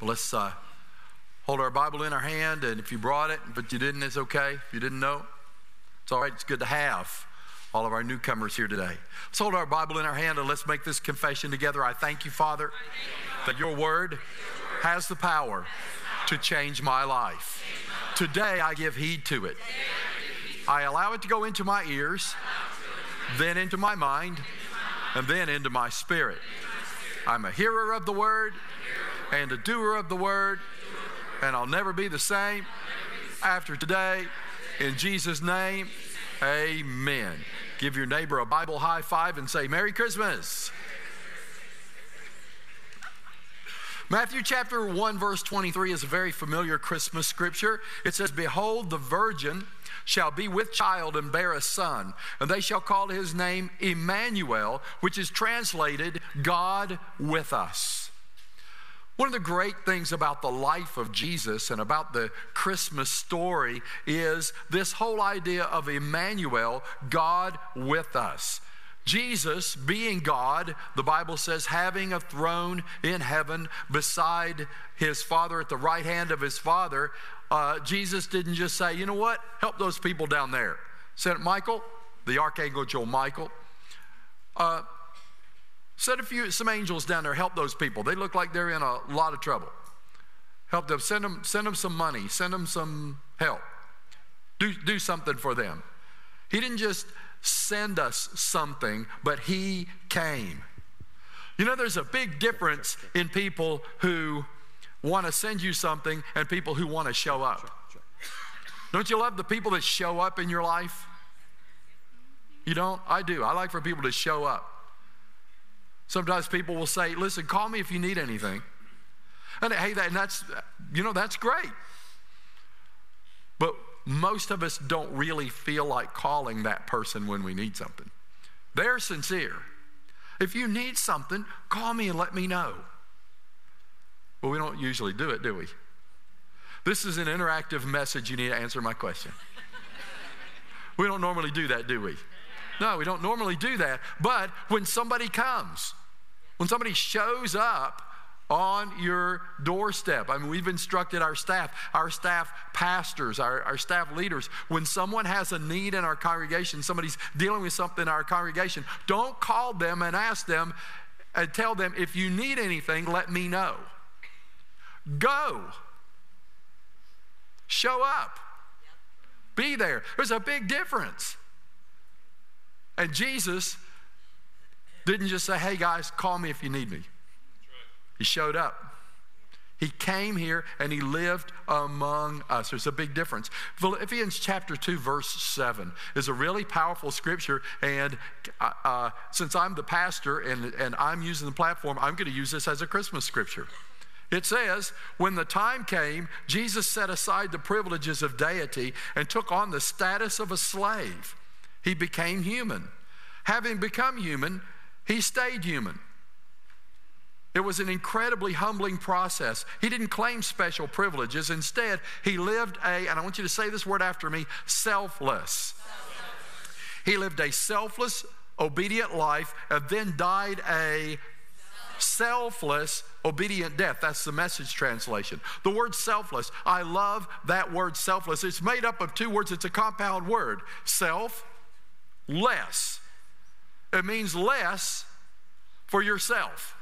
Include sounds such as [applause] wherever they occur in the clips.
But let's uh, hold our Bible in our hand, and if you brought it, but you didn't, it's okay. If you didn't know, it's all right. It's good to have all of our newcomers here today. Let's hold our Bible in our hand and let's make this confession together. I thank you, Father, that your word has the power to change my life. Today I give heed to it. I allow it to go into my ears, then into my mind, and then into my spirit. I'm a hearer of the word and a doer of the word, and I'll never be the same after today. In Jesus' name, amen. Give your neighbor a Bible high five and say, Merry Christmas. Matthew chapter 1, verse 23 is a very familiar Christmas scripture. It says, Behold, the virgin shall be with child and bear a son, and they shall call his name Emmanuel, which is translated God with us. One of the great things about the life of Jesus and about the Christmas story is this whole idea of Emmanuel, God with us. Jesus, being God, the Bible says, having a throne in heaven beside his Father at the right hand of his Father, uh, Jesus didn't just say, you know what, help those people down there. Saint Michael, the Archangel Michael, uh, send a few, some angels down there, help those people. They look like they're in a lot of trouble. Help them, send them, send them some money, send them some help. Do, do something for them. He didn't just send us something, but He came. You know, there's a big difference in people who want to send you something and people who want to show up. Don't you love the people that show up in your life? You don't? I do. I like for people to show up. Sometimes people will say, listen, call me if you need anything. And hey, that, and that's, you know, that's great. But most of us don't really feel like calling that person when we need something. They're sincere. If you need something, call me and let me know. Well, we don't usually do it, do we? This is an interactive message. You need to answer my question. we don't normally do that, do we? No, we don't normally do that. But when somebody comes, when somebody shows up on your doorstep. I mean, we've instructed our staff, our staff pastors, our, our staff leaders, when someone has a need in our congregation, somebody's dealing with something in our congregation, don't call them and ask them and tell them, if you need anything, let me know. Go. Show up. Be there. There's a big difference. And Jesus didn't just say, hey guys, call me if you need me. He showed up. He came here and he lived among us. There's a big difference. Philippians chapter 2, verse 7 is a really powerful scripture. And uh, uh, since I'm the pastor and, and I'm using the platform, I'm going to use this as a Christmas scripture. It says, when the time came, Jesus set aside the privileges of deity and took on the status of a slave. He became human. Having become human, he stayed human. It was an incredibly humbling process. He didn't claim special privileges. Instead, he lived a, and I want you to say this word after me selfless. selfless. He lived a selfless, obedient life and then died a selfless, obedient death. That's the message translation. The word selfless, I love that word selfless. It's made up of two words, it's a compound word self, less. It means less for yourself.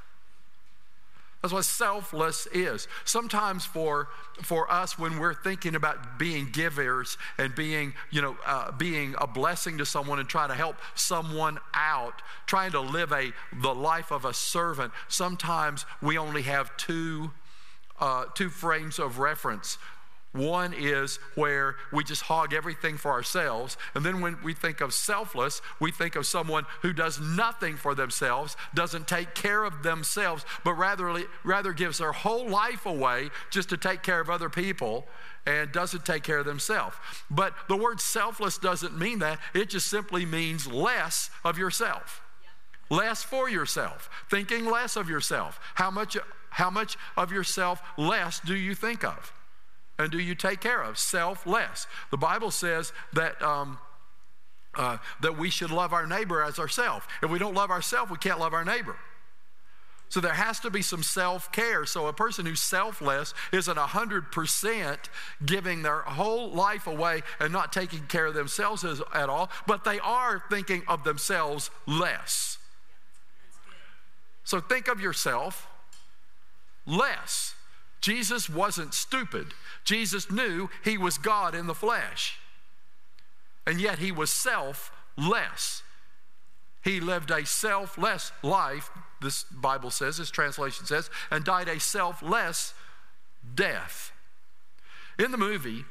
That's what selfless is. Sometimes for, for us, when we're thinking about being givers and being, you know, uh, being a blessing to someone and trying to help someone out, trying to live a, the life of a servant, sometimes we only have two, uh, two frames of reference. One is where we just hog everything for ourselves. And then when we think of selfless, we think of someone who does nothing for themselves, doesn't take care of themselves, but rather, rather gives their whole life away just to take care of other people and doesn't take care of themselves. But the word selfless doesn't mean that, it just simply means less of yourself. Less for yourself, thinking less of yourself. How much, how much of yourself less do you think of? And do you take care of? Selfless. The Bible says that. Um, uh, that we should love our neighbor as ourselves. If we don't love ourselves, we can't love our neighbor. So there has to be some self care. So a person who's selfless isn't 100% giving their whole life away and not taking care of themselves as, at all, but they are thinking of themselves less. So think of yourself less. Jesus wasn't stupid. Jesus knew he was God in the flesh. And yet he was selfless. He lived a selfless life, this Bible says, this translation says, and died a selfless death. In the movie,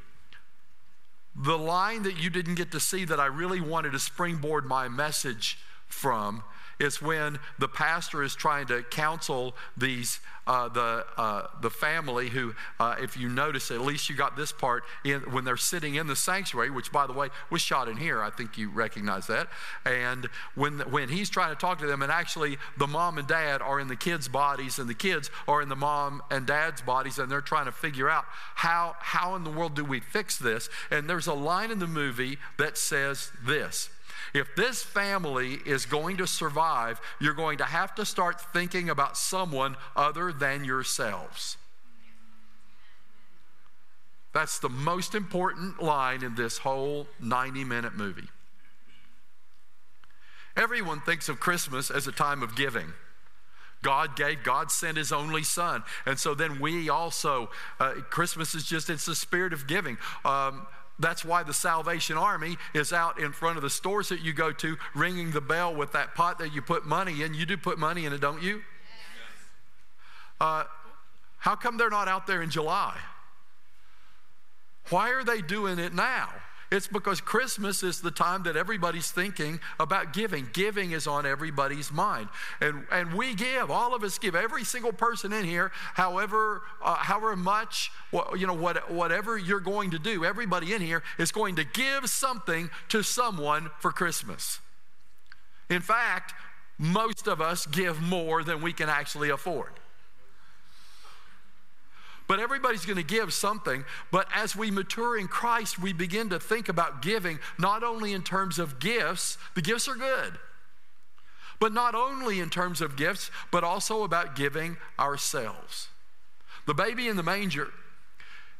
the line that you didn't get to see that I really wanted to springboard my message from is when the pastor is trying to counsel these uh, the uh, the family who, uh, if you notice, at least you got this part in, when they're sitting in the sanctuary, which by the way was shot in here. I think you recognize that. And when when he's trying to talk to them, and actually the mom and dad are in the kids' bodies, and the kids are in the mom and dad's bodies, and they're trying to figure out how how in the world do we fix this? And there's a line in the movie that says this. If this family is going to survive, you're going to have to start thinking about someone other than yourselves. That's the most important line in this whole 90 minute movie. Everyone thinks of Christmas as a time of giving. God gave, God sent His only Son. And so then we also, uh, Christmas is just, it's the spirit of giving. Um, that's why the Salvation Army is out in front of the stores that you go to, ringing the bell with that pot that you put money in. You do put money in it, don't you? Yes. Uh, how come they're not out there in July? Why are they doing it now? It's because Christmas is the time that everybody's thinking about giving. Giving is on everybody's mind. And, and we give, all of us give, every single person in here, however, uh, however much, you know, what, whatever you're going to do, everybody in here is going to give something to someone for Christmas. In fact, most of us give more than we can actually afford. But everybody's going to give something. But as we mature in Christ, we begin to think about giving not only in terms of gifts, the gifts are good, but not only in terms of gifts, but also about giving ourselves. The baby in the manger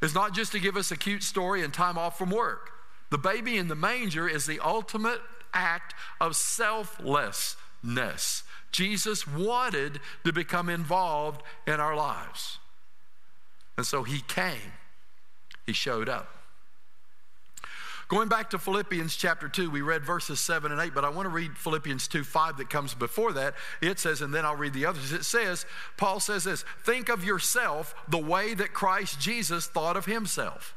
is not just to give us a cute story and time off from work. The baby in the manger is the ultimate act of selflessness. Jesus wanted to become involved in our lives. And so he came, he showed up. Going back to Philippians chapter 2, we read verses 7 and 8, but I want to read Philippians 2 5 that comes before that. It says, and then I'll read the others. It says, Paul says this Think of yourself the way that Christ Jesus thought of himself.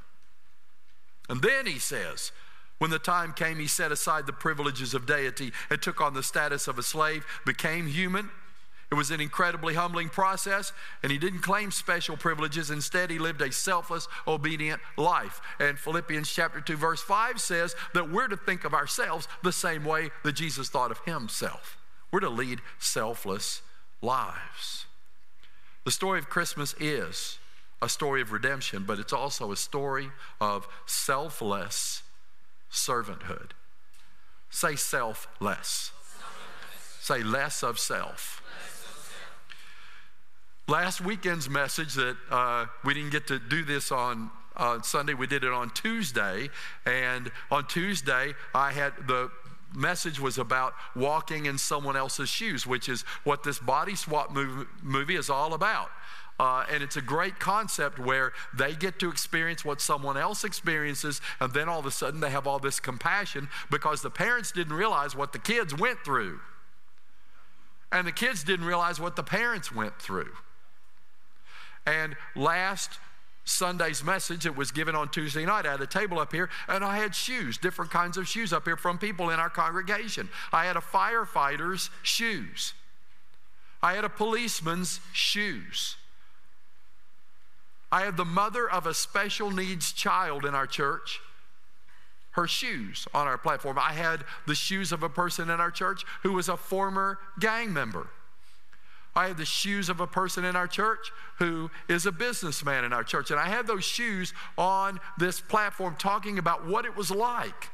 And then he says, when the time came, he set aside the privileges of deity and took on the status of a slave, became human it was an incredibly humbling process, and he didn't claim special privileges. Instead, he lived a selfless, obedient life. And Philippians chapter 2, verse 5 says that we're to think of ourselves the same way that Jesus thought of himself. We're to lead selfless lives. The story of Christmas is a story of redemption, but it's also a story of selfless servanthood. Say selfless. selfless. Say less of self. Last weekend's message that uh, we didn't get to do this on uh, Sunday, we did it on Tuesday. And on Tuesday, I had the message was about walking in someone else's shoes, which is what this body swap movie is all about. Uh, and it's a great concept where they get to experience what someone else experiences, and then all of a sudden they have all this compassion because the parents didn't realize what the kids went through. And the kids didn't realize what the parents went through. And last Sunday's message that was given on Tuesday night, I had a table up here and I had shoes, different kinds of shoes up here from people in our congregation. I had a firefighter's shoes, I had a policeman's shoes. I had the mother of a special needs child in our church, her shoes on our platform. I had the shoes of a person in our church who was a former gang member. I had the shoes of a person in our church who is a businessman in our church. And I had those shoes on this platform talking about what it was like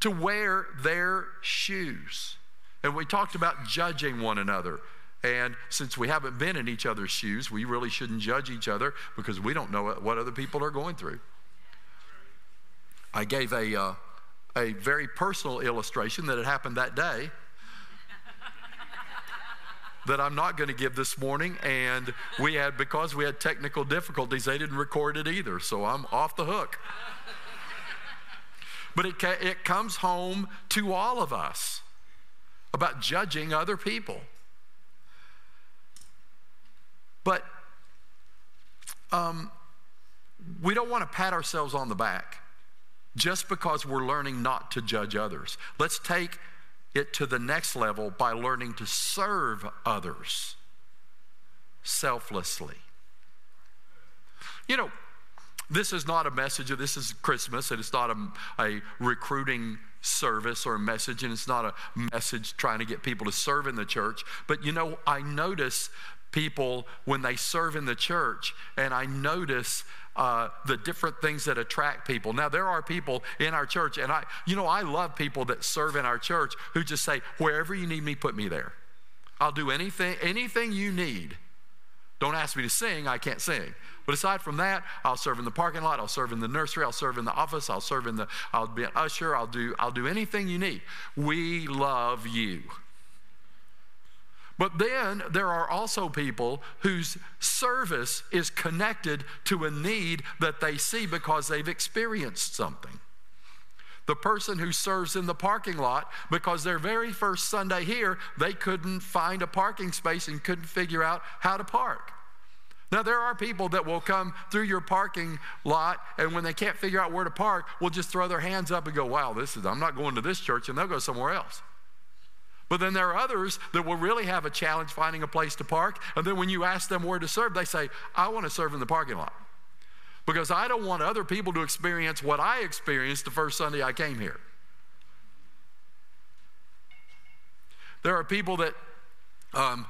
to wear their shoes. And we talked about judging one another And since we haven't been in each other's shoes, we really shouldn't judge each other because we don't know what other people are going through. I gave a, uh, a very personal illustration that had happened that day that I'm not going to give this morning. And we had, because we had technical difficulties, they didn't record it either. So I'm off the hook. But it, it comes home to all of us about judging other people. But um, we don't want to pat ourselves on the back just because we're learning not to judge others. Let's take it to the next level by learning to serve others selflessly. You know, this is not a message, this is Christmas, and it's not a, a recruiting service or a message, and it's not a message trying to get people to serve in the church. But you know, I notice people when they serve in the church, and I notice uh, the different things that attract people. Now, there are people in our church, and I, you know, I love people that serve in our church who just say, wherever you need me, put me there. I'll do anything, anything you need. Don't ask me to sing, I can't sing. But aside from that, I'll serve in the parking lot, I'll serve in the nursery, I'll serve in the office, I'll serve in the, I'll be an usher, I'll do, I'll do anything you need. We love you. But then there are also people whose service is connected to a need that they see because they've experienced something. The person who serves in the parking lot because their very first Sunday here, they couldn't find a parking space and couldn't figure out how to park. Now, there are people that will come through your parking lot, and when they can't figure out where to park, will just throw their hands up and go, Wow, this is, I'm not going to this church, and they'll go somewhere else. But then there are others that will really have a challenge finding a place to park. And then when you ask them where to serve, they say, I want to serve in the parking lot. Because I don't want other people to experience what I experienced the first Sunday I came here. There are people that um,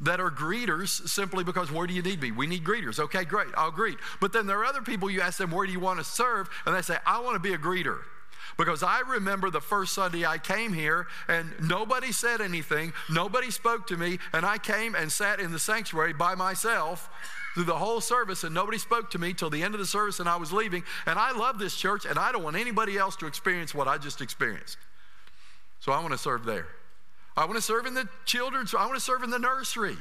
that are greeters simply because where do you need me? We need greeters. Okay, great, I'll greet. But then there are other people you ask them, where do you want to serve? And they say, I want to be a greeter. Because I remember the first Sunday I came here and nobody said anything, nobody spoke to me, and I came and sat in the sanctuary by myself through the whole service and nobody spoke to me till the end of the service and I was leaving. And I love this church and I don't want anybody else to experience what I just experienced. So I want to serve there. I want to serve in the children's, I want to serve in the nursery.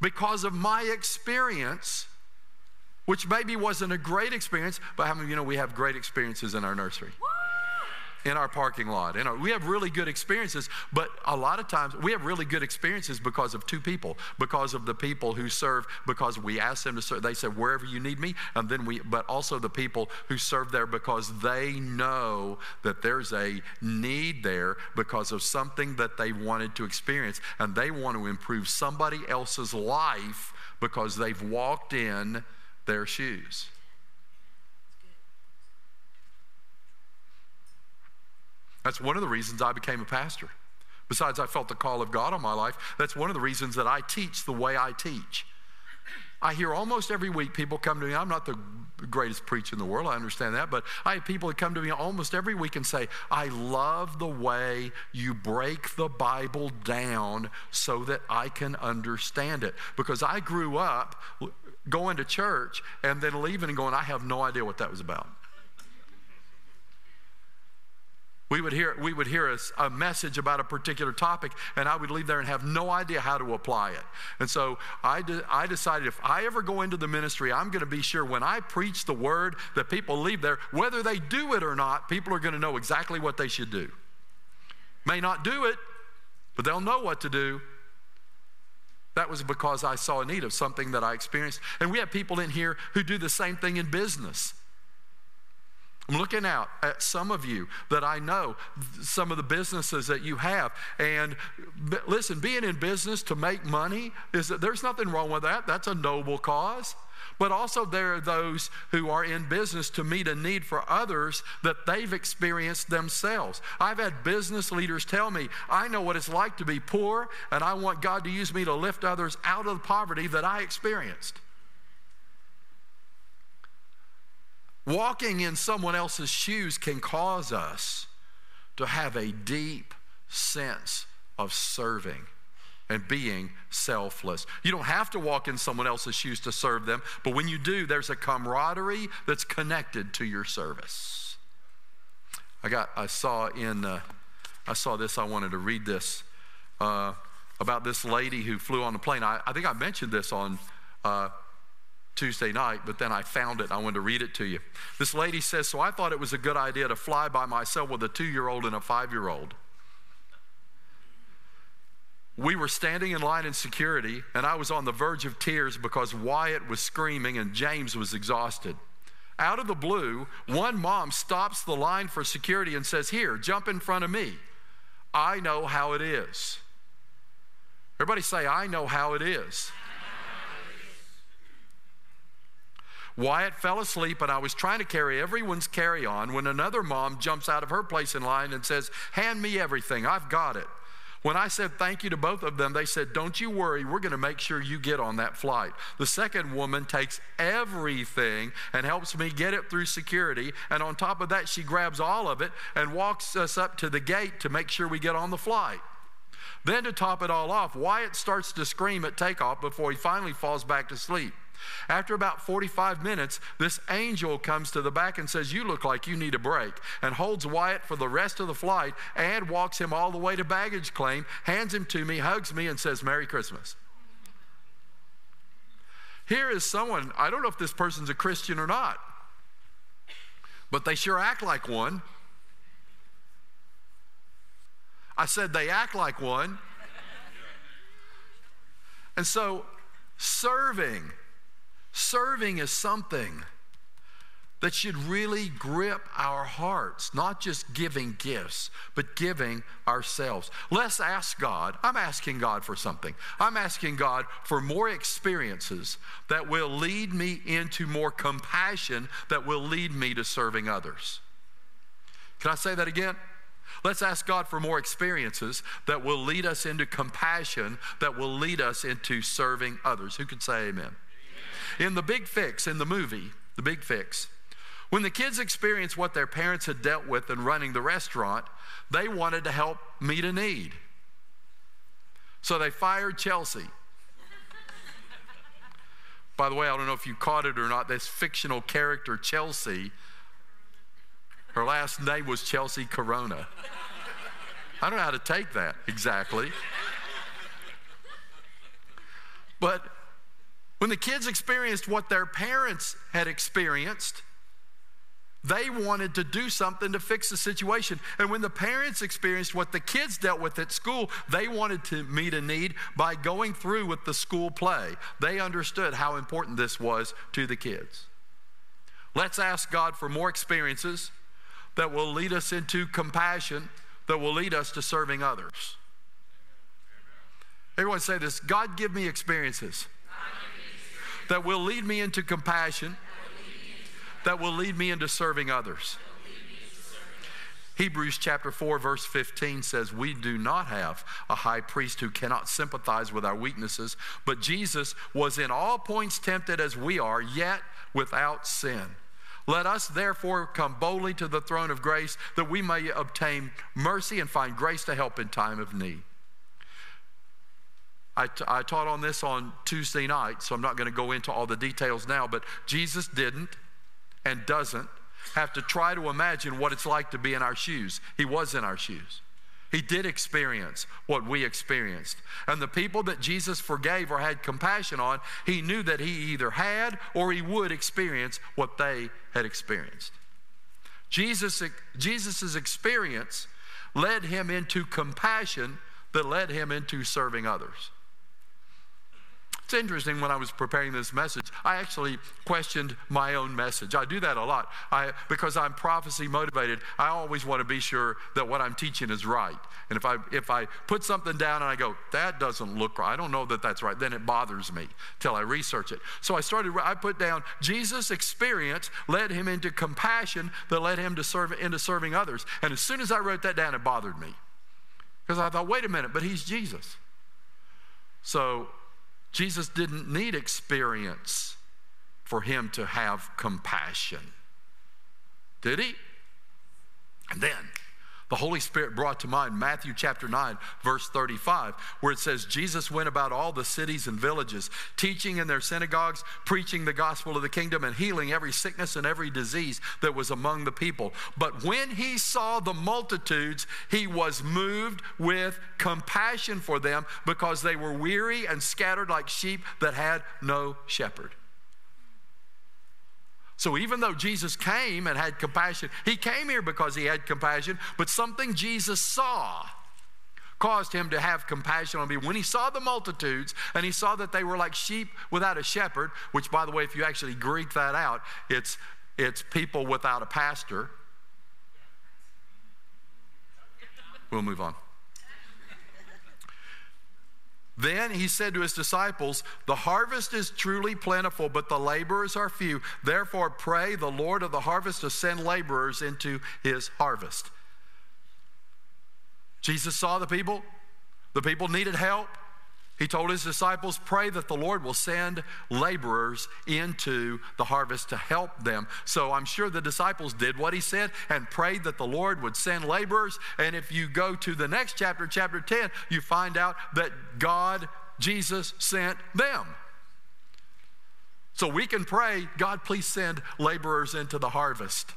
Because of my experience which maybe wasn't a great experience, but how many of you know we have great experiences in our nursery? in our parking lot. In our, we have really good experiences, but a lot of times we have really good experiences because of two people, because of the people who serve, because we ask them to serve. They said, wherever you need me. And then we, but also the people who serve there because they know that there's a need there because of something that they wanted to experience. And they want to improve somebody else's life because they've walked in their shoes. That's one of the reasons I became a pastor. Besides, I felt the call of God on my life. That's one of the reasons that I teach the way I teach. I hear almost every week people come to me. I'm not the greatest preacher in the world, I understand that, but I have people that come to me almost every week and say, I love the way you break the Bible down so that I can understand it. Because I grew up going to church and then leaving and going, I have no idea what that was about. We would hear, we would hear a, a, message about a particular topic, and I would leave there and have no idea how to apply it. And so I, de- I decided if I ever go into the ministry, I'm going to be sure when I preach the word that people leave there, whether they do it or not, people are going to know exactly what they should do. May not do it, but they'll know what to do that was because I saw a need of something that I experienced. And we have people in here who do the same thing in business. I'm looking out at some of you that I know, some of the businesses that you have. And listen, being in business to make money is that there's nothing wrong with that. That's a noble cause. But also, there are those who are in business to meet a need for others that they've experienced themselves. I've had business leaders tell me, I know what it's like to be poor, and I want God to use me to lift others out of the poverty that I experienced. Walking in someone else's shoes can cause us to have a deep sense of serving and being selfless. You don't have to walk in someone else's shoes to serve them, but when you do, there's a camaraderie that's connected to your service. I got, I saw in, uh, I saw this. I wanted to read this uh, about this lady who flew on the plane. I, I think I mentioned this on uh, Tuesday night, but then I found it. I wanted to read it to you. This lady says, So I thought it was a good idea to fly by myself with a two year old and a five year old. We were standing in line in security, and I was on the verge of tears because Wyatt was screaming and James was exhausted. Out of the blue, one mom stops the line for security and says, Here, jump in front of me. I know how it is. Everybody say, I know how it is. Wyatt fell asleep, and I was trying to carry everyone's carry on when another mom jumps out of her place in line and says, Hand me everything, I've got it. When I said thank you to both of them, they said, Don't you worry, we're going to make sure you get on that flight. The second woman takes everything and helps me get it through security. And on top of that, she grabs all of it and walks us up to the gate to make sure we get on the flight. Then, to top it all off, Wyatt starts to scream at takeoff before he finally falls back to sleep. After about 45 minutes, this angel comes to the back and says, You look like you need a break, and holds Wyatt for the rest of the flight and walks him all the way to baggage claim, hands him to me, hugs me, and says, Merry Christmas. Here is someone, I don't know if this person's a Christian or not, but they sure act like one. I said they act like one. And so, serving Serving is something that should really grip our hearts, not just giving gifts, but giving ourselves. Let's ask God. I'm asking God for something. I'm asking God for more experiences that will lead me into more compassion, that will lead me to serving others. Can I say that again? Let's ask God for more experiences that will lead us into compassion, that will lead us into serving others. Who can say amen? In The Big Fix, in the movie, The Big Fix, when the kids experienced what their parents had dealt with in running the restaurant, they wanted to help meet a need. So they fired Chelsea. By the way, I don't know if you caught it or not, this fictional character, Chelsea, her last name was Chelsea Corona. I don't know how to take that exactly. But when the kids experienced what their parents had experienced, they wanted to do something to fix the situation. And when the parents experienced what the kids dealt with at school, they wanted to meet a need by going through with the school play. They understood how important this was to the kids. Let's ask God for more experiences that will lead us into compassion, that will lead us to serving others. Everyone say this God, give me experiences that will lead me into compassion, that will lead me into serving others. Hebrews chapter 4, verse 15 says, We do not have a high priest who cannot sympathize with our weaknesses, but Jesus was in all points tempted as we are, yet without sin. Let us therefore come boldly to the throne of grace that we may obtain mercy and find grace to help in time of need. I, t- I taught on this on Tuesday night, so I'm not going to go into all the details now, but Jesus didn't and doesn't have to try to imagine what it's like to be in our shoes. He was in our shoes. He did experience what we experienced. And the people that Jesus forgave or had compassion on, he knew that he either had or he would experience what they had experienced. Jesus' Jesus's experience led him into compassion that led him into serving others. It's interesting when I was preparing this message, I actually questioned my own message. I do that a lot. I, because I'm prophecy motivated, I always want to be sure that what I'm teaching is right. And if I, if I put something down and I go, that doesn't look right, I don't know that that's right, then it bothers me till I research it. So I started, I put down Jesus' experience led him into compassion that led him to serve, into serving others. And as soon as I wrote that down, it bothered me. Because I thought, wait a minute, but he's Jesus. So Jesus didn't need experience for him to have compassion. Did he? And then The Holy Spirit brought to mind Matthew chapter 9, verse 35, where it says, Jesus went about all the cities and villages, teaching in their synagogues, preaching the gospel of the kingdom, and healing every sickness and every disease that was among the people. But when he saw the multitudes, he was moved with compassion for them because they were weary and scattered like sheep that had no shepherd. So even though Jesus came and had compassion, he came here because he had compassion, but something Jesus saw caused him to have compassion on me. When he saw the multitudes and he saw that they were like sheep without a shepherd, which by the way, if you actually Greek that out, it's it's people without a pastor. We'll move on. Then he said to his disciples, The harvest is truly plentiful, but the laborers are few. Therefore, pray the Lord of the harvest to send laborers into his harvest. Jesus saw the people, the people needed help. He told his disciples, Pray that the Lord will send laborers into the harvest to help them. So I'm sure the disciples did what he said and prayed that the Lord would send laborers. And if you go to the next chapter, chapter 10, you find out that God, Jesus, sent them. So we can pray, God, please send laborers into the harvest.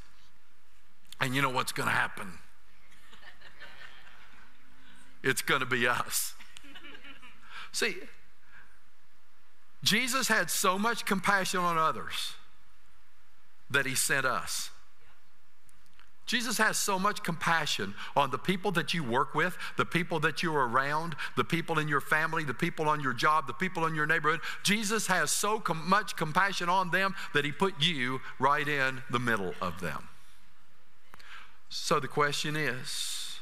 And you know what's going to happen? It's going to be us. See, Jesus had so much compassion on others that he sent us. Jesus has so much compassion on the people that you work with, the people that you're around, the people in your family, the people on your job, the people in your neighborhood. Jesus has so com- much compassion on them that he put you right in the middle of them. So the question is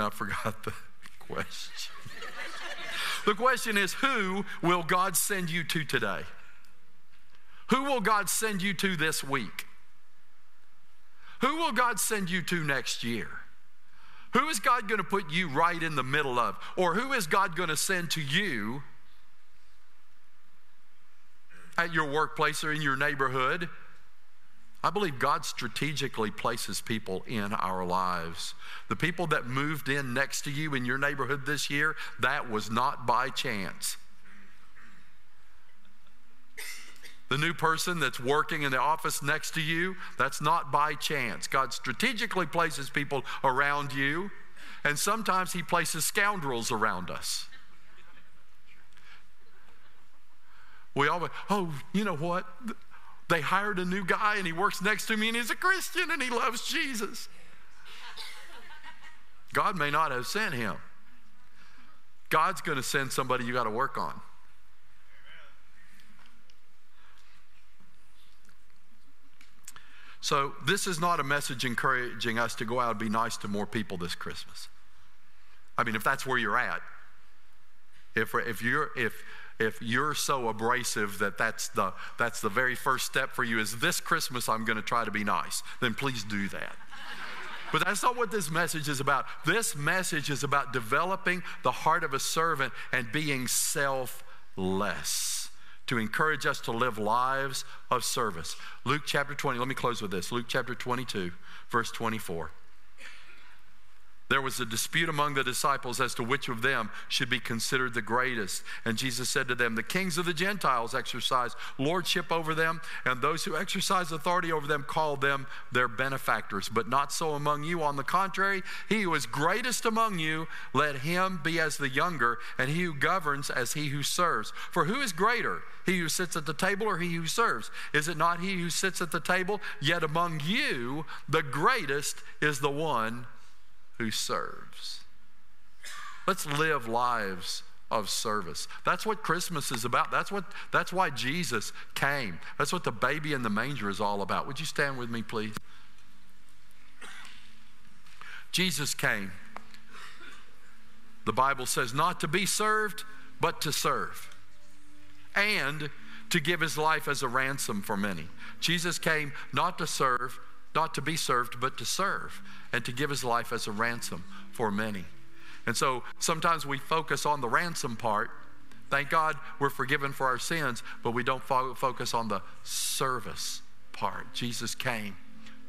I forgot the [laughs] question. [laughs] the question is who will God send you to today? Who will God send you to this week? Who will God send you to next year? Who is God going to put you right in the middle of? Or who is God going to send to you at your workplace or in your neighborhood I believe God strategically places people in our lives. The people that moved in next to you in your neighborhood this year, that was not by chance. The new person that's working in the office next to you, that's not by chance. God strategically places people around you, and sometimes He places scoundrels around us. We always, oh, you know what? They hired a new guy and he works next to me and he's a Christian and he loves Jesus. God may not have sent him. God's going to send somebody you got to work on. So, this is not a message encouraging us to go out and be nice to more people this Christmas. I mean, if that's where you're at, if, if, you're, if, if you're so abrasive that that's the, that's the very first step for you is this Christmas I'm going to try to be nice, then please do that. But that's not what this message is about. This message is about developing the heart of a servant and being selfless to encourage us to live lives of service. Luke chapter 20, let me close with this. Luke chapter 22, verse 24. There was a dispute among the disciples as to which of them should be considered the greatest. And Jesus said to them, The kings of the Gentiles exercise lordship over them, and those who exercise authority over them call them their benefactors. But not so among you. On the contrary, he who is greatest among you, let him be as the younger, and he who governs as he who serves. For who is greater, he who sits at the table or he who serves? Is it not he who sits at the table? Yet among you, the greatest is the one who serves. Let's live lives of service. That's what Christmas is about. That's what that's why Jesus came. That's what the baby in the manger is all about. Would you stand with me please? Jesus came. The Bible says not to be served, but to serve. And to give his life as a ransom for many. Jesus came not to serve, not to be served, but to serve and to give his life as a ransom for many. And so sometimes we focus on the ransom part, Thank God we're forgiven for our sins, but we don't fo- focus on the service part. Jesus came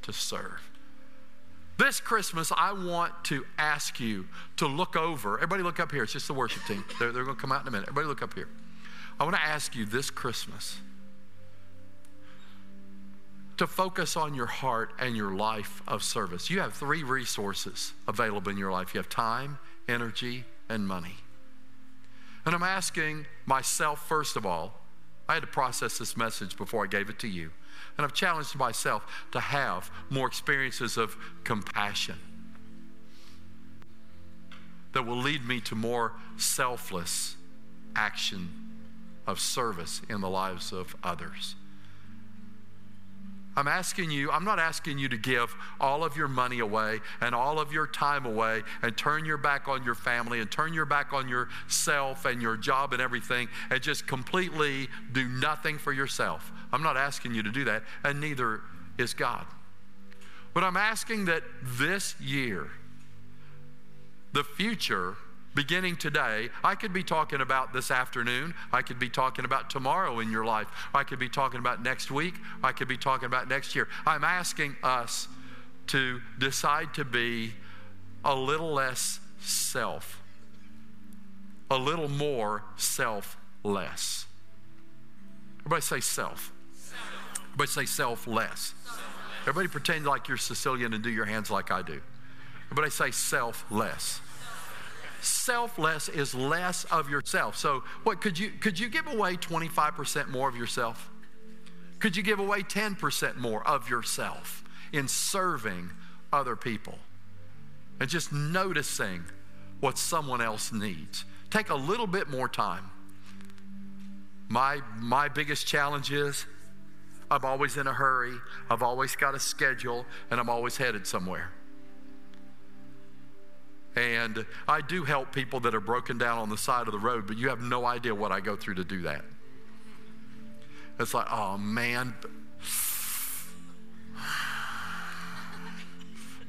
to serve. This Christmas, I want to ask you to look over. Everybody, look up here. It's just the worship team. They're, they're going to come out in a minute. Everybody, look up here. I want to ask you this Christmas to focus on your heart and your life of service. You have three resources available in your life you have time, energy, and money. And I'm asking myself, first of all, I had to process this message before I gave it to you. And I've challenged myself to have more experiences of compassion that will lead me to more selfless action of service in the lives of others. I'm asking you, I'm not asking you to give all of your money away and all of your time away and turn your back on your family and turn your back on yourself and your job and everything and just completely do nothing for yourself. I'm not asking you to do that, and neither is God. But I'm asking that this year, the future, beginning today, I could be talking about this afternoon. I could be talking about tomorrow in your life. I could be talking about next week. I could be talking about next year. I'm asking us to decide to be a little less self, a little more selfless. Everybody say self. Everybody say selfless. Everybody pretend like you're Sicilian and do your hands like I do. Everybody say selfless selfless is less of yourself. So, what could you could you give away 25% more of yourself? Could you give away 10% more of yourself in serving other people? And just noticing what someone else needs. Take a little bit more time. My my biggest challenge is I'm always in a hurry. I've always got a schedule and I'm always headed somewhere. And I do help people that are broken down on the side of the road, but you have no idea what I go through to do that. It's like, oh man,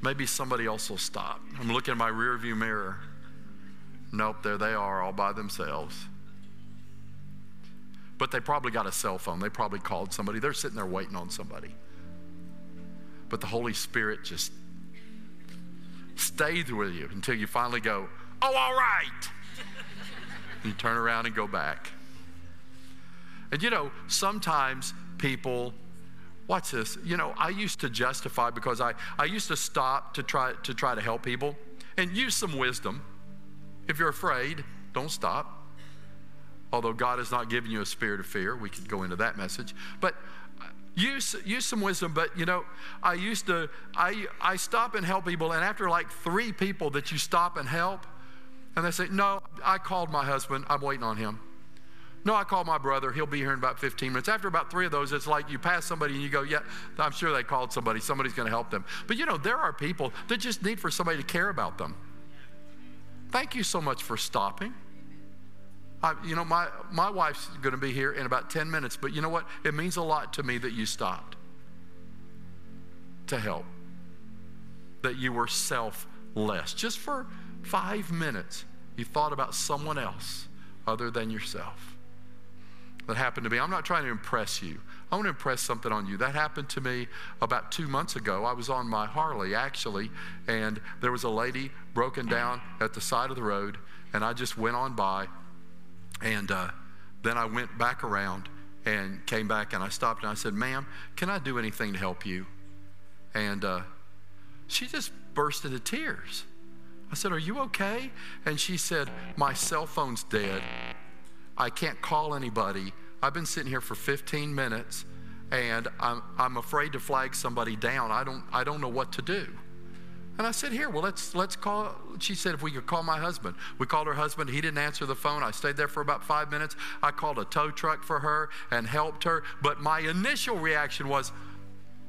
maybe somebody else will stop. I'm looking in my rearview mirror. Nope, there they are all by themselves. But they probably got a cell phone. They probably called somebody. They're sitting there waiting on somebody. But the Holy Spirit just stays with you until you finally go, oh, all right. [laughs] you turn around and go back. And you know, sometimes people, watch this, you know, I used to justify because I, I used to stop to try to try to help people and use some wisdom. If you're afraid, don't stop. Although God has not given you a spirit of fear, we could go into that message. But use, use some wisdom but you know i used to I, I stop and help people and after like three people that you stop and help and they say no i called my husband i'm waiting on him. No i called my brother he'll be here in about 15 minutes. After about three of those it's like you pass somebody and you go yeah i'm sure they called somebody somebody's going to help them. But you know there are people that just need for somebody to care about them. Thank you so much for stopping I, you know, my, my wife's going to be here in about 10 minutes, but you know what? It means a lot to me that you stopped to help, that you were selfless. Just for five minutes, you thought about someone else other than yourself. That happened to me. I'm not trying to impress you. I want to impress something on you. That happened to me about two months ago. I was on my Harley, actually, and there was a lady broken down at the side of the road, and I just went on by and uh, then I went back around and came back and I stopped and I said, Ma'am, can I do anything to help you? And uh, she just burst into tears. I said, Are you okay? And she said, My cell phone's dead. I can't call anybody. I've been sitting here for 15 minutes and I'm, I'm afraid to flag somebody down. I don't, I don't know what to do. And I said, Here, well, let's, let's call. She said, If we could call my husband. We called her husband. He didn't answer the phone. I stayed there for about five minutes. I called a tow truck for her and helped her. But my initial reaction was,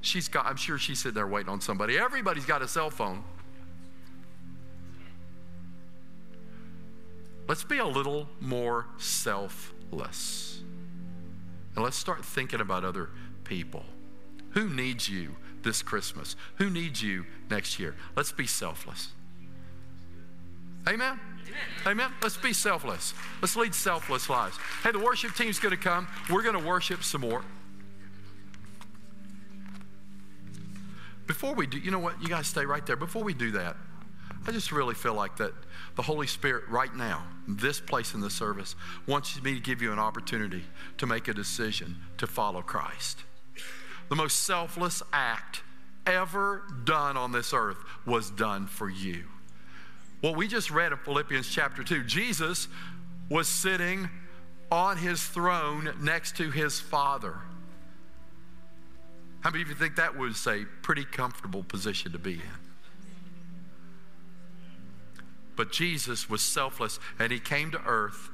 She's got, I'm sure she's sitting there waiting on somebody. Everybody's got a cell phone. Let's be a little more selfless. And let's start thinking about other people. Who needs you? this Christmas? Who needs you next year? Let's be selfless. Amen? Amen. Let's be selfless. Let's lead selfless lives. Hey, the worship team's going to come. We're going to worship some more. Before we do, you know what? You guys stay right there. Before we do that, I just really feel like that the Holy Spirit right now, this place in the service, wants me to give you an opportunity to make a decision to follow Christ. The most selfless act ever done on this earth was done for you. What we just read in Philippians chapter 2, Jesus was sitting on his throne next to his Father. How many of you think that was a pretty comfortable position to be in? But Jesus was selfless and he came to earth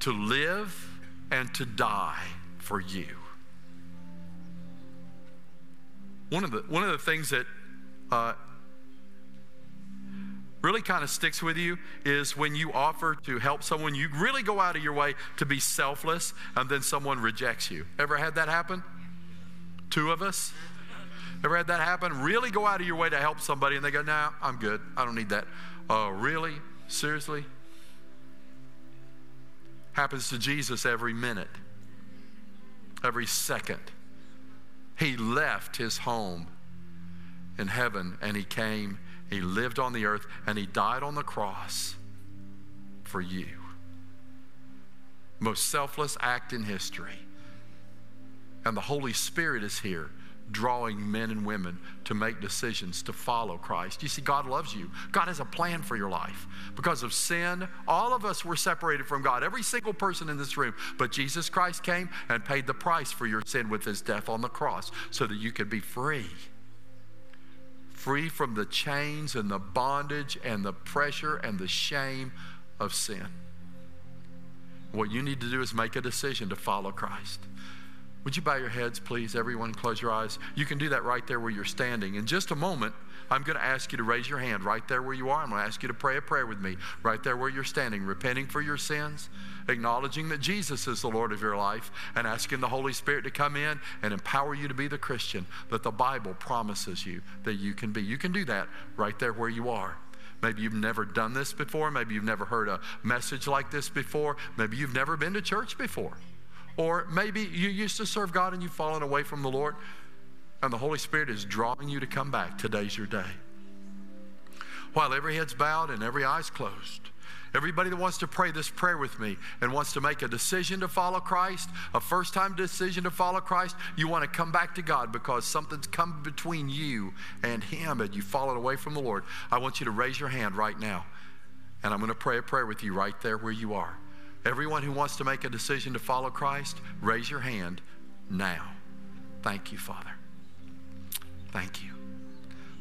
to live and to die for you. One of the, one of the things that uh, really kind of sticks with you is when you offer to help someone, you really go out of your way to be selfless, and then someone rejects you. Ever had that happen? Two of us? Ever had that happen? Really go out of your way to help somebody, and they go, "Nah, I'm good. I don't need that." Oh, really? Seriously? Happens to Jesus every minute, every second. He left his home in heaven and he came, he lived on the earth, and he died on the cross for you. Most selfless act in history. And the Holy Spirit is here drawing men and women to make decisions to follow Christ. You see, God loves you. God has a plan for your life. Because of sin, all of us were separated from God, every single person in this room. But Jesus Christ came and paid the price for your sin with his death on the cross so that you could be free. Free from the chains and the bondage and the pressure and the shame of sin. What you need to do is make a decision to follow Christ. Would you bow your heads, please? Everyone, close your eyes. You can do that right there where you're standing. In just a moment, I'm going to ask you to raise your hand right there where you are. I'm going to ask you to pray a prayer with me right there where you're standing, repenting for your sins, acknowledging that Jesus is the Lord of your life, and asking the Holy Spirit to come in and empower you to be the Christian that the Bible promises you that you can be. You can do that right there where you are. Maybe you've never done this before. Maybe you've never heard a message like this before. Maybe you've never been to church before. Or maybe you used to serve God and you've fallen away from the Lord, and the Holy Spirit is drawing you to come back. Today's your day. While every head's bowed and every eye's closed, everybody that wants to pray this prayer with me and wants to make a decision to follow Christ, a first time decision to follow Christ, you want to come back to God because something's come between you and Him and you've fallen away from the Lord. I want you to raise your hand right now. And I'm going to pray a prayer with you right there where you are. Everyone who wants to make a decision to follow Christ, raise your hand now. Thank you, Father. Thank you.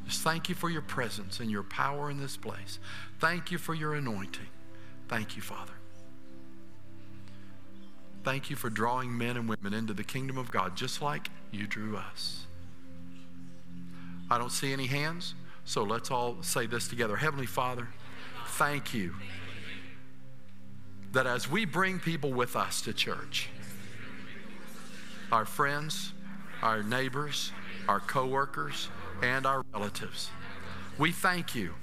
Just thank you for your presence and your power in this place. Thank you for your anointing. Thank you, Father. Thank you for drawing men and women into the kingdom of God just like you drew us. I don't see any hands, so let's all say this together. Heavenly Father, thank you that as we bring people with us to church, our friends, our neighbors, our coworkers, and our relatives, we thank you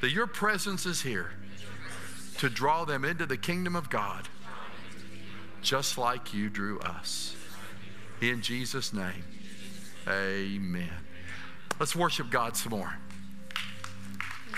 that your presence is here to draw them into the kingdom of God, just like you drew us. In Jesus' name, amen. Let's worship God some more.